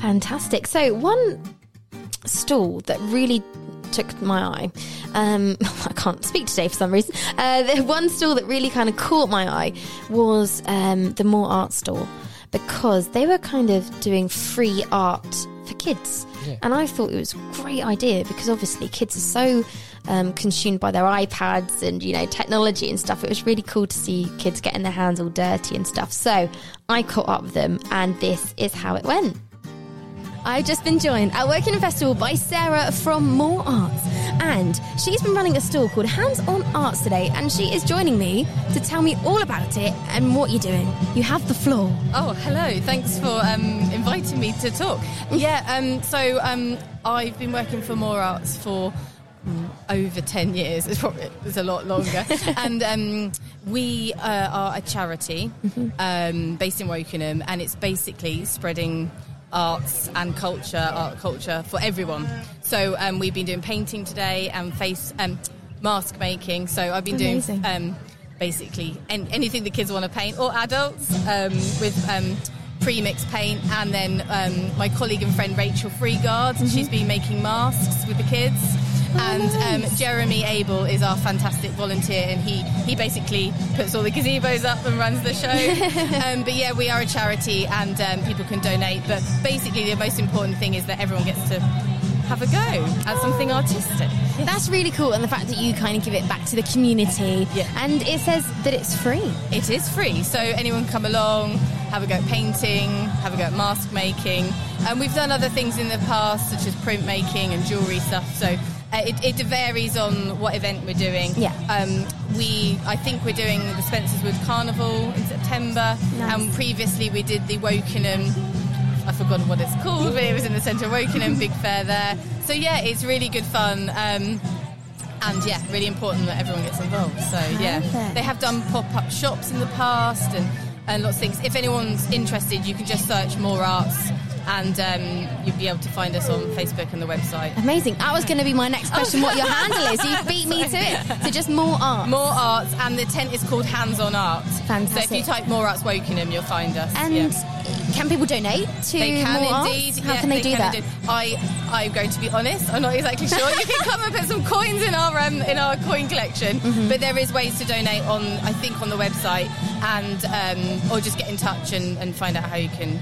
Fantastic. So one stall that really took my eye. Um, I can't speak today for some reason. Uh, the one stall that really kind of caught my eye was um, the More Art store because they were kind of doing free art for kids. Yeah. And I thought it was a great idea because obviously kids are so um, consumed by their iPads and you know technology and stuff. It was really cool to see kids getting their hands all dirty and stuff. So I caught up with them, and this is how it went. I've just been joined at Wokingham Festival by Sarah from More Arts, and she's been running a stall called Hands On Arts today, and she is joining me to tell me all about it and what you're doing. You have the floor. Oh, hello. Thanks for um, inviting me to talk. Yeah, um, so um, I've been working for More Arts for mm, over 10 years. It's probably it's a lot longer. and um, we uh, are a charity um, based in Wokingham, and it's basically spreading arts and culture, art culture for everyone. So um, we've been doing painting today and face um, mask making. So I've been Amazing. doing um, basically an- anything the kids want to paint or adults um, with um, pre-mixed paint. And then um, my colleague and friend Rachel Freegard, she's been making masks with the kids. And um, Jeremy Abel is our fantastic volunteer, and he, he basically puts all the gazebos up and runs the show. um, but yeah, we are a charity, and um, people can donate. But basically, the most important thing is that everyone gets to have a go at something artistic. That's really cool, and the fact that you kind of give it back to the community. Yeah. And it says that it's free. It is free, so anyone can come along. have a go at painting, have a go at mask making. And we've done other things in the past, such as printmaking and jewellery stuff. So uh, it, it varies on what event we're doing. Yeah. Um, we, I think we're doing the Spencerswood Carnival in September, Nice. and previously we did the Wokingham. I've forgotten what it's called, but it was in the centre of Wokingham, big fair there. So yeah, it's really good fun. Um, and yeah, really important that everyone gets involved. So yeah, Perfect. they have done pop-up shops in the past and, and lots of things. If anyone's interested, you can just search More Arts, and um, you'll be able to find us on Facebook and the website. Amazing. That was going to be my next question. What your handle is? You beat me to it. So just more art. More Arts, and the tent is called Hands on Art. Fantastic. So if you type More Arts Wokingham, you'll find us. And yeah. can people donate to They can more Arts? indeed. How yeah, can they, do can that? indeed. I, I'm going to be honest. I'm not exactly sure. You can come and put some coins in our um, in our coin collection, Mm-hmm. but there is ways to donate on I think on the website and um, or just get in touch and, and find out how you can.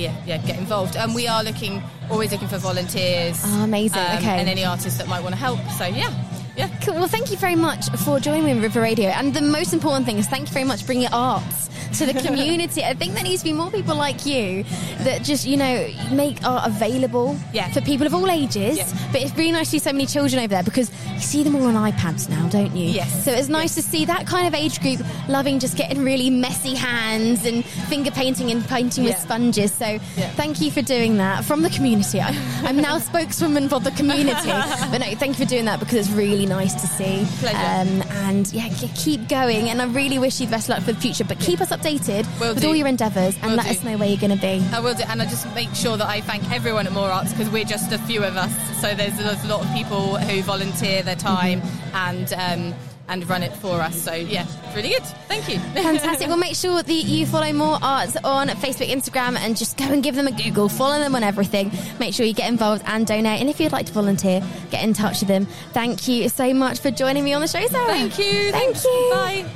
Yeah, yeah, get involved. And we are looking, always looking for volunteers. Oh, amazing. um, Okay. And any artists that might want to help. So yeah, yeah. Cool. Well, thank you very much for joining me on River Radio. And the most important thing is thank you very much for bringing your arts to the community. I think there needs to be more people like you that just, you know, make art available for people of all ages. But it's really nice to see so many children over there because you see them all on iPads now, don't you? Yes. So it's nice to see that kind of age group loving just getting really messy hands and finger painting and painting with sponges. So thank you for doing that from the community. I, I'm now spokeswoman for the community. but no, thank you for doing that because it's really nice to see. Pleasure. Um, and yeah, keep going. And I really wish you the best luck for the future. But keep us updated Will with do. all your endeavours and Will let do. us know where you're going to be. I will do, and I just make sure that I thank everyone at More Arts because we're just a few of us. So there's, there's a lot of people who volunteer their time and um, and run it for us. So yeah, really good. Thank you. Fantastic. well, make sure that you follow More Arts on Facebook, Instagram, and just go and give them a Google. Follow them on everything. Make sure you get involved and donate. And if you'd like to volunteer, get in touch with them. Thank you so much for joining me on the show, Sarah. Thank you. Thank Thanks. you. Bye.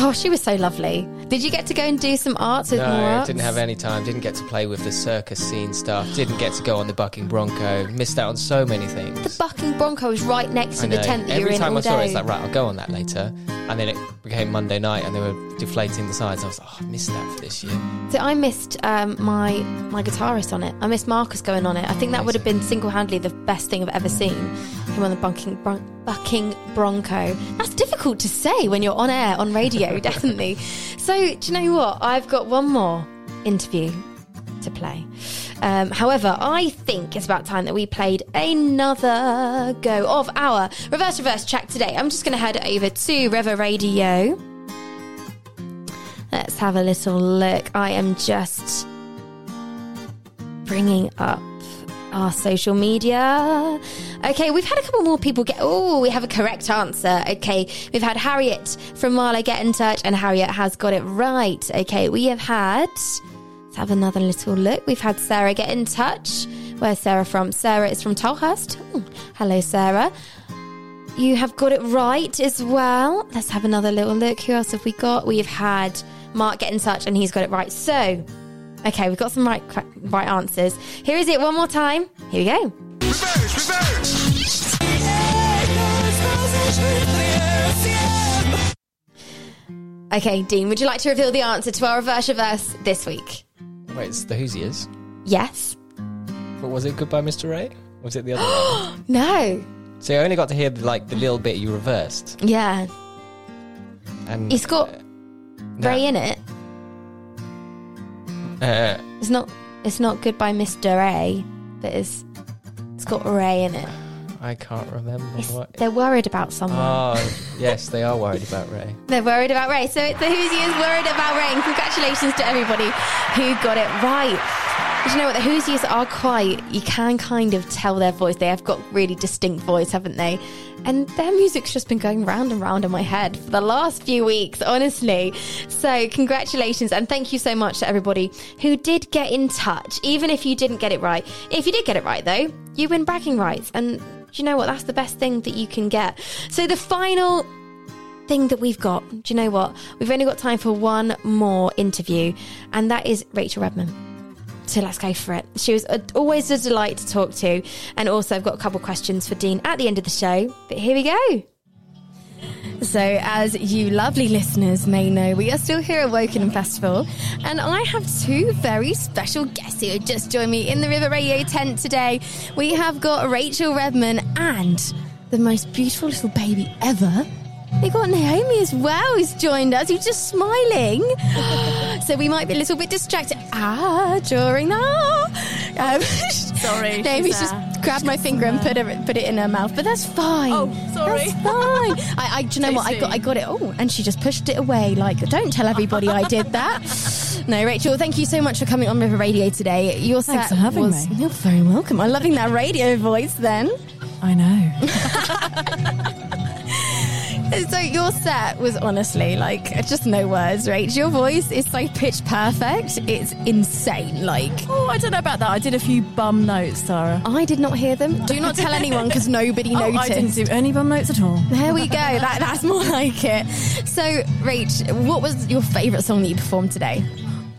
Oh, she was so lovely. Did you get to go and do some arts with No, Arts? didn't have any time. Didn't get to play with the circus scene stuff. Didn't get to go on the bucking bronco. Missed out on so many things. The bucking bronco was right next to the tent that you were Every in time all I saw it, it's like right, I'll go on that later. And then it became Monday night, and they were deflating the sides. I was like, oh, I missed that for this year. So I missed um, my my guitarist on it. I missed Marcus going on it. I think that would have been single handedly the best thing I've ever seen. Him on the bucking, bron- bucking bronco. That's difficult to say when you're on air on radio, definitely. So do you know what? I've got one more interview to play. Um, however, I think it's about time that we played another go of our reverse reverse track today. I'm just going to head over to River Radio. Let's have a little look. I am just bringing up our social media. Okay, we've had a couple more people get. Oh, we have a correct answer. Okay, we've had Harriet from Marlow get in touch, and Harriet has got it right. Okay, we have had. Have another little look. We've had Sarah get in touch. Where's Sarah from? Sarah is from Tilehurst. Oh, hmm. hello, Sarah. You have got it right as well. Let's have another little look. Who else have we got? We've had Mark get in touch and he's got it right. So, okay, we've got some right right answers. Here is it one more time. Here we go. Okay, Dean, would you like to reveal the answer to our reverse reverse this week? Wait, it's the Hoosiers. Yes. But was it Goodbye, Mr. A? Or was it the other one? No. So I only got to hear like the little bit you reversed. Yeah. And It's got Ray in it. uh, It's not. It's not goodbye, Mr. A. but it's it's got Ray in it. I can't remember what. They're worried about someone. Oh, yes, they are worried about Ray. They're worried about Ray. So it's the Hoosiers worried about Ray. And congratulations to everybody who got it right. But you know what? The Hoosiers are quite, you can kind of tell their voice. They have got really distinct voice, haven't they? And their music's just been going round and round in my head for the last few weeks, honestly. So, congratulations and thank you so much to everybody who did get in touch, even if you didn't get it right. If you did get it right, though, you win bragging rights. And do you know what? That's the best thing that you can get. So, the final thing that we've got, do you know what? We've only got time for one more interview, and that is Rachel Redman. So let's go for it. She was always a delight to talk to, and also I've got a couple of questions for Dean at the end of the show. But here we go. So, as you lovely listeners may know, we are still here at Wokingham Festival, and I have two very special guests who just joined me in the River Radio tent today. We have got Rachel Redman and the most beautiful little baby ever. We got Naomi as well, who's joined us, who's just smiling. so we might be a little bit distracted ah during that. Um, Sorry, Naomi's just grabbed my finger and put it put it in her mouth, but that's fine. Oh, sorry. That's fine. I, I do you know what? I got I got it. Oh, and she just pushed it away. Like, don't tell everybody I did that. No, Rachel, thank you so much for coming on River Radio today. Your Thanks for having was, me. You're very welcome. I'm loving that radio voice. Then. I know. So your set was honestly like just no words, Rach. Your voice is so pitch perfect. It's insane. Like Oh, I don't know about that. I did a few bum notes, Sarah. I did not hear them. Do not tell anyone because nobody Oh, noticed. I didn't do any bum notes at all. There we go. That, that's more like it. So, Rach, what was your favourite song that you performed today?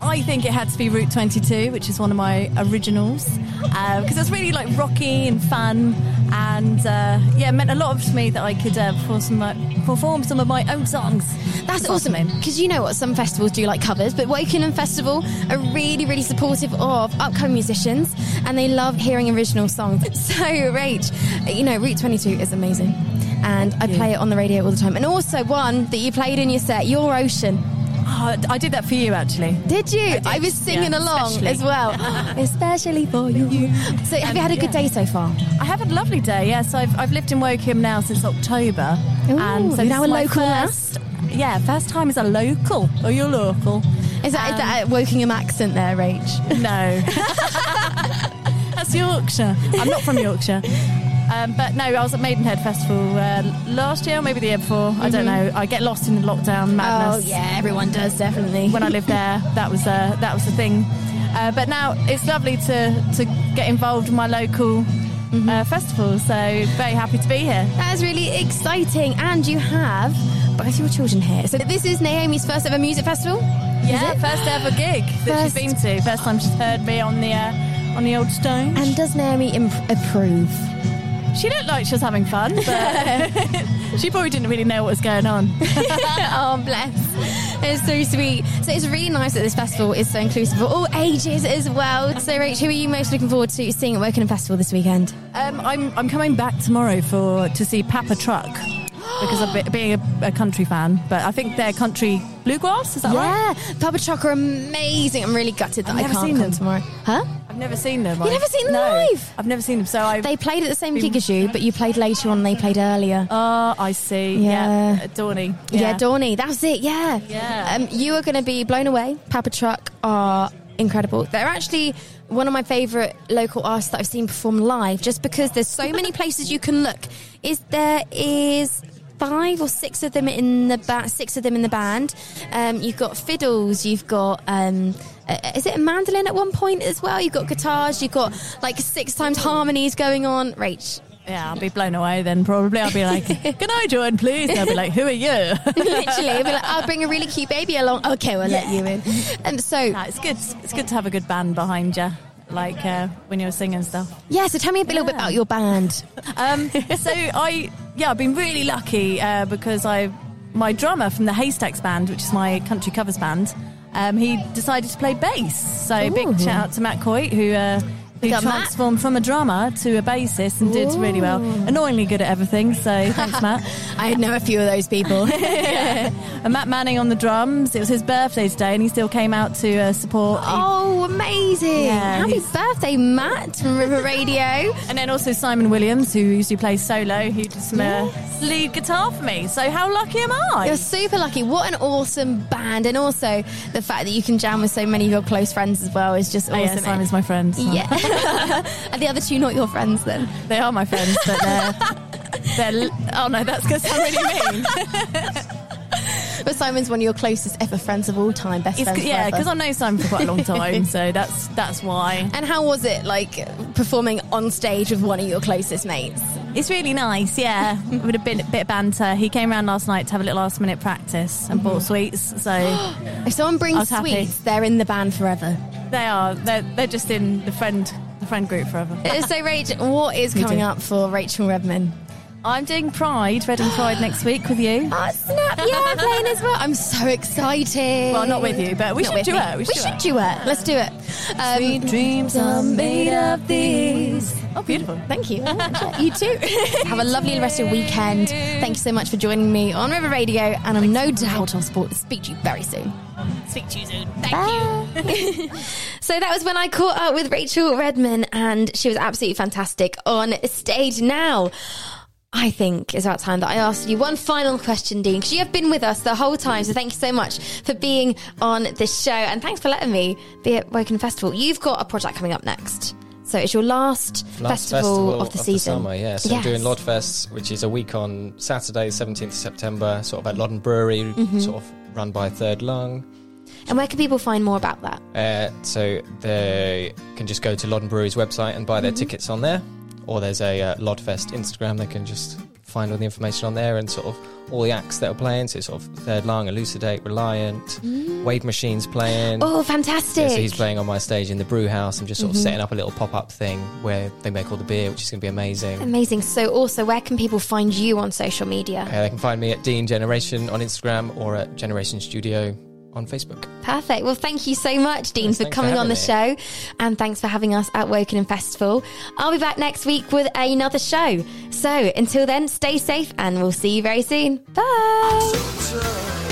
I think it had to be Route 22, which is one of my originals, um, because it's really like rocky and fun, and uh, yeah, it meant a lot to me that I could uh, perform, some, of my- perform some of my own songs. That's awesome. Because you know what? Some festivals do like covers, but Wokingham Festival are really, really supportive of upcoming musicians and they love hearing original songs. So, Rach, you know, Route 22 is amazing. And I play it on the radio all the time. And also, one that you played in your set, Your Ocean. Oh, I did that for you actually. Did you? I, did, was singing yeah, along especially. as well, especially for you. So, have you had a good day so far? I have had a lovely day. Yes, I've, I've lived in Woking now since October, Ooh, and so you're now a local first, Yeah, first time as a local. Are you're local? Is that, is that um, a Wokingham accent there, Rach? No. That's Yorkshire. I'm not from Yorkshire. Um, but no, I was at Maidenhead Festival uh, last year, or maybe the year before. I don't know. I get lost in the lockdown madness. Oh, yeah, everyone does, definitely. When I lived there, that was uh, that was the thing. Uh, but now it's lovely to to get involved in my local uh, festival. So very happy to be here. That is really exciting. And you have both your children here. So this is Naomi's first ever music festival? Yeah, first ever gig that she's been to. First time she's heard me on the uh, on the old stage. And does Naomi imp- approve? She looked like she was having fun, but she probably didn't really know what was going on. oh, bless. It's so sweet. So it's really nice that this festival is so inclusive for all ages as well. So, Rach, who are you most looking forward to seeing at Wokingham Festival this weekend? Um, I'm I'm coming back tomorrow for to see Papa Truck because of be- being a, a country fan. But I think they're country bluegrass. Is that right? yeah, Papa Truck are amazing. I'm really gutted that I've I can't seen come them. tomorrow. Huh? Never seen them. You've never seen them no, live? I've never seen them. So I They played at the same gig as you, but you played later on they played earlier. Oh, I see. Yeah. Yeah, Dawny. Yeah, Dawny. That's it. Yeah. Yeah. Um, you are going to be blown away. Papa Truck are incredible. They're actually one of my favourite local artists that I've seen perform live, just because there's so many places you can look. Is there is five or six of them in the ba- six of them in the band. Um, you've got fiddles. You've got. Um, uh, is it a mandolin at one point as well? You've got guitars. You've got like six times harmonies going on. Rach, Yeah, I'll be blown away then. Probably I'll be like, "Can I join, please?" And they'll be like, "Who are you?" literally, I'll, be like, I'll bring a really cute baby along. Okay, we'll let you in. Um, so No, it's good. It's good to have a good band behind you, like uh, when you're singing stuff. Yeah, so tell me a little bit about your band. Um, so I, yeah, I've been really lucky uh, because I, my drummer from the Haystacks band, which is my country covers band, um, he decided to play bass. So Ooh. big shout out to Matt Coit who. Uh, who Big up, Matt. transformed from a drummer to a bassist and did really well. Annoyingly good at everything, so thanks, Matt. I know a few of those people. And Matt Manning on the drums. It was his birthday today, and he still came out to uh, support. oh, amazing! Yeah, Happy birthday, Matt from River Radio. And then also Simon Williams, who usually plays solo, who does some uh, lead guitar for me. So how lucky am I? You're super lucky. What an awesome band, and also the fact that you can jam with so many of your close friends as well is just Oh, yeah, awesome. Simon's my friend. so- yeah. Are the other two not your friends then? They are my friends, but they're. they're oh no, that's going to sound really mean. But Simon's one of your closest ever friends of all time, best It's, friends. yeah, forever. because I know Simon for quite a long time, so that's that's why. And how was it like performing on stage with one of your closest mates? It's really nice, yeah. With a bit of banter. He came around last night to have a little last minute practice and bought mm-hmm. sweets, so If someone I brings was happy. sweets, they're in the band forever. They are. They're, they're just in the friend the friend group forever. So, Rach, what is coming up for Rachel Redman? I'm doing Pride, Reading Pride next week with you. Oh, snap. Yeah, I'm playing as well. I'm so excited. Well, not with you, but we Not should with duet. me. We should We duet. should duet. Let's do it. Um, Sweet dreams are made of these. Oh, beautiful. Thank you. you too. Have a lovely rest of your weekend. Thank you so much for joining me on River Radio, and I'm no doubt I'll sp- speak to you very soon. Speak to you soon. Thank you. So that was when I caught up with Rachel Redman, and she was absolutely fantastic on stage. Now, I think it's about time that I asked you one final question, Dean, because you have been with us the whole time. So thank you so much for being on this show, and thanks for letting me be at Wokingham Festival. You've got a project coming up next. So it's your last, Last festival, of the season. summer, yeah. So I'm doing Lodfest, which is a week on Saturday, 17th of September, sort of at Loddon Brewery, Mhm. sort of run by Third Lung. And where can people find more about that? Uh, so they can just go to Loddon Brewery's website and buy their Mhm. tickets on there, or there's a uh, Lodfest Instagram. They can just find all the information on there and sort of all the acts that are playing. So sort of Third Lung, Elucidate, Reliant, Mm. Wave Machines playing. Oh, Yeah, fantastic. so he's playing on my stage in the brew house. I'm just sort Mhm. of setting up a little pop up thing where they make all the beer, which is going to be amazing. Amazing. So, also, where can people find you on social media? Uh, they can find me at Dean Generation on Instagram or at Generation Studio on Facebook. Perfect. Well, thank you so much, Dean, Yes, for thanks for coming on the having show. And thanks for having us at Wokingham Festival. I'll be back next week with another show. So until then, stay safe and we'll see you very soon. Bye.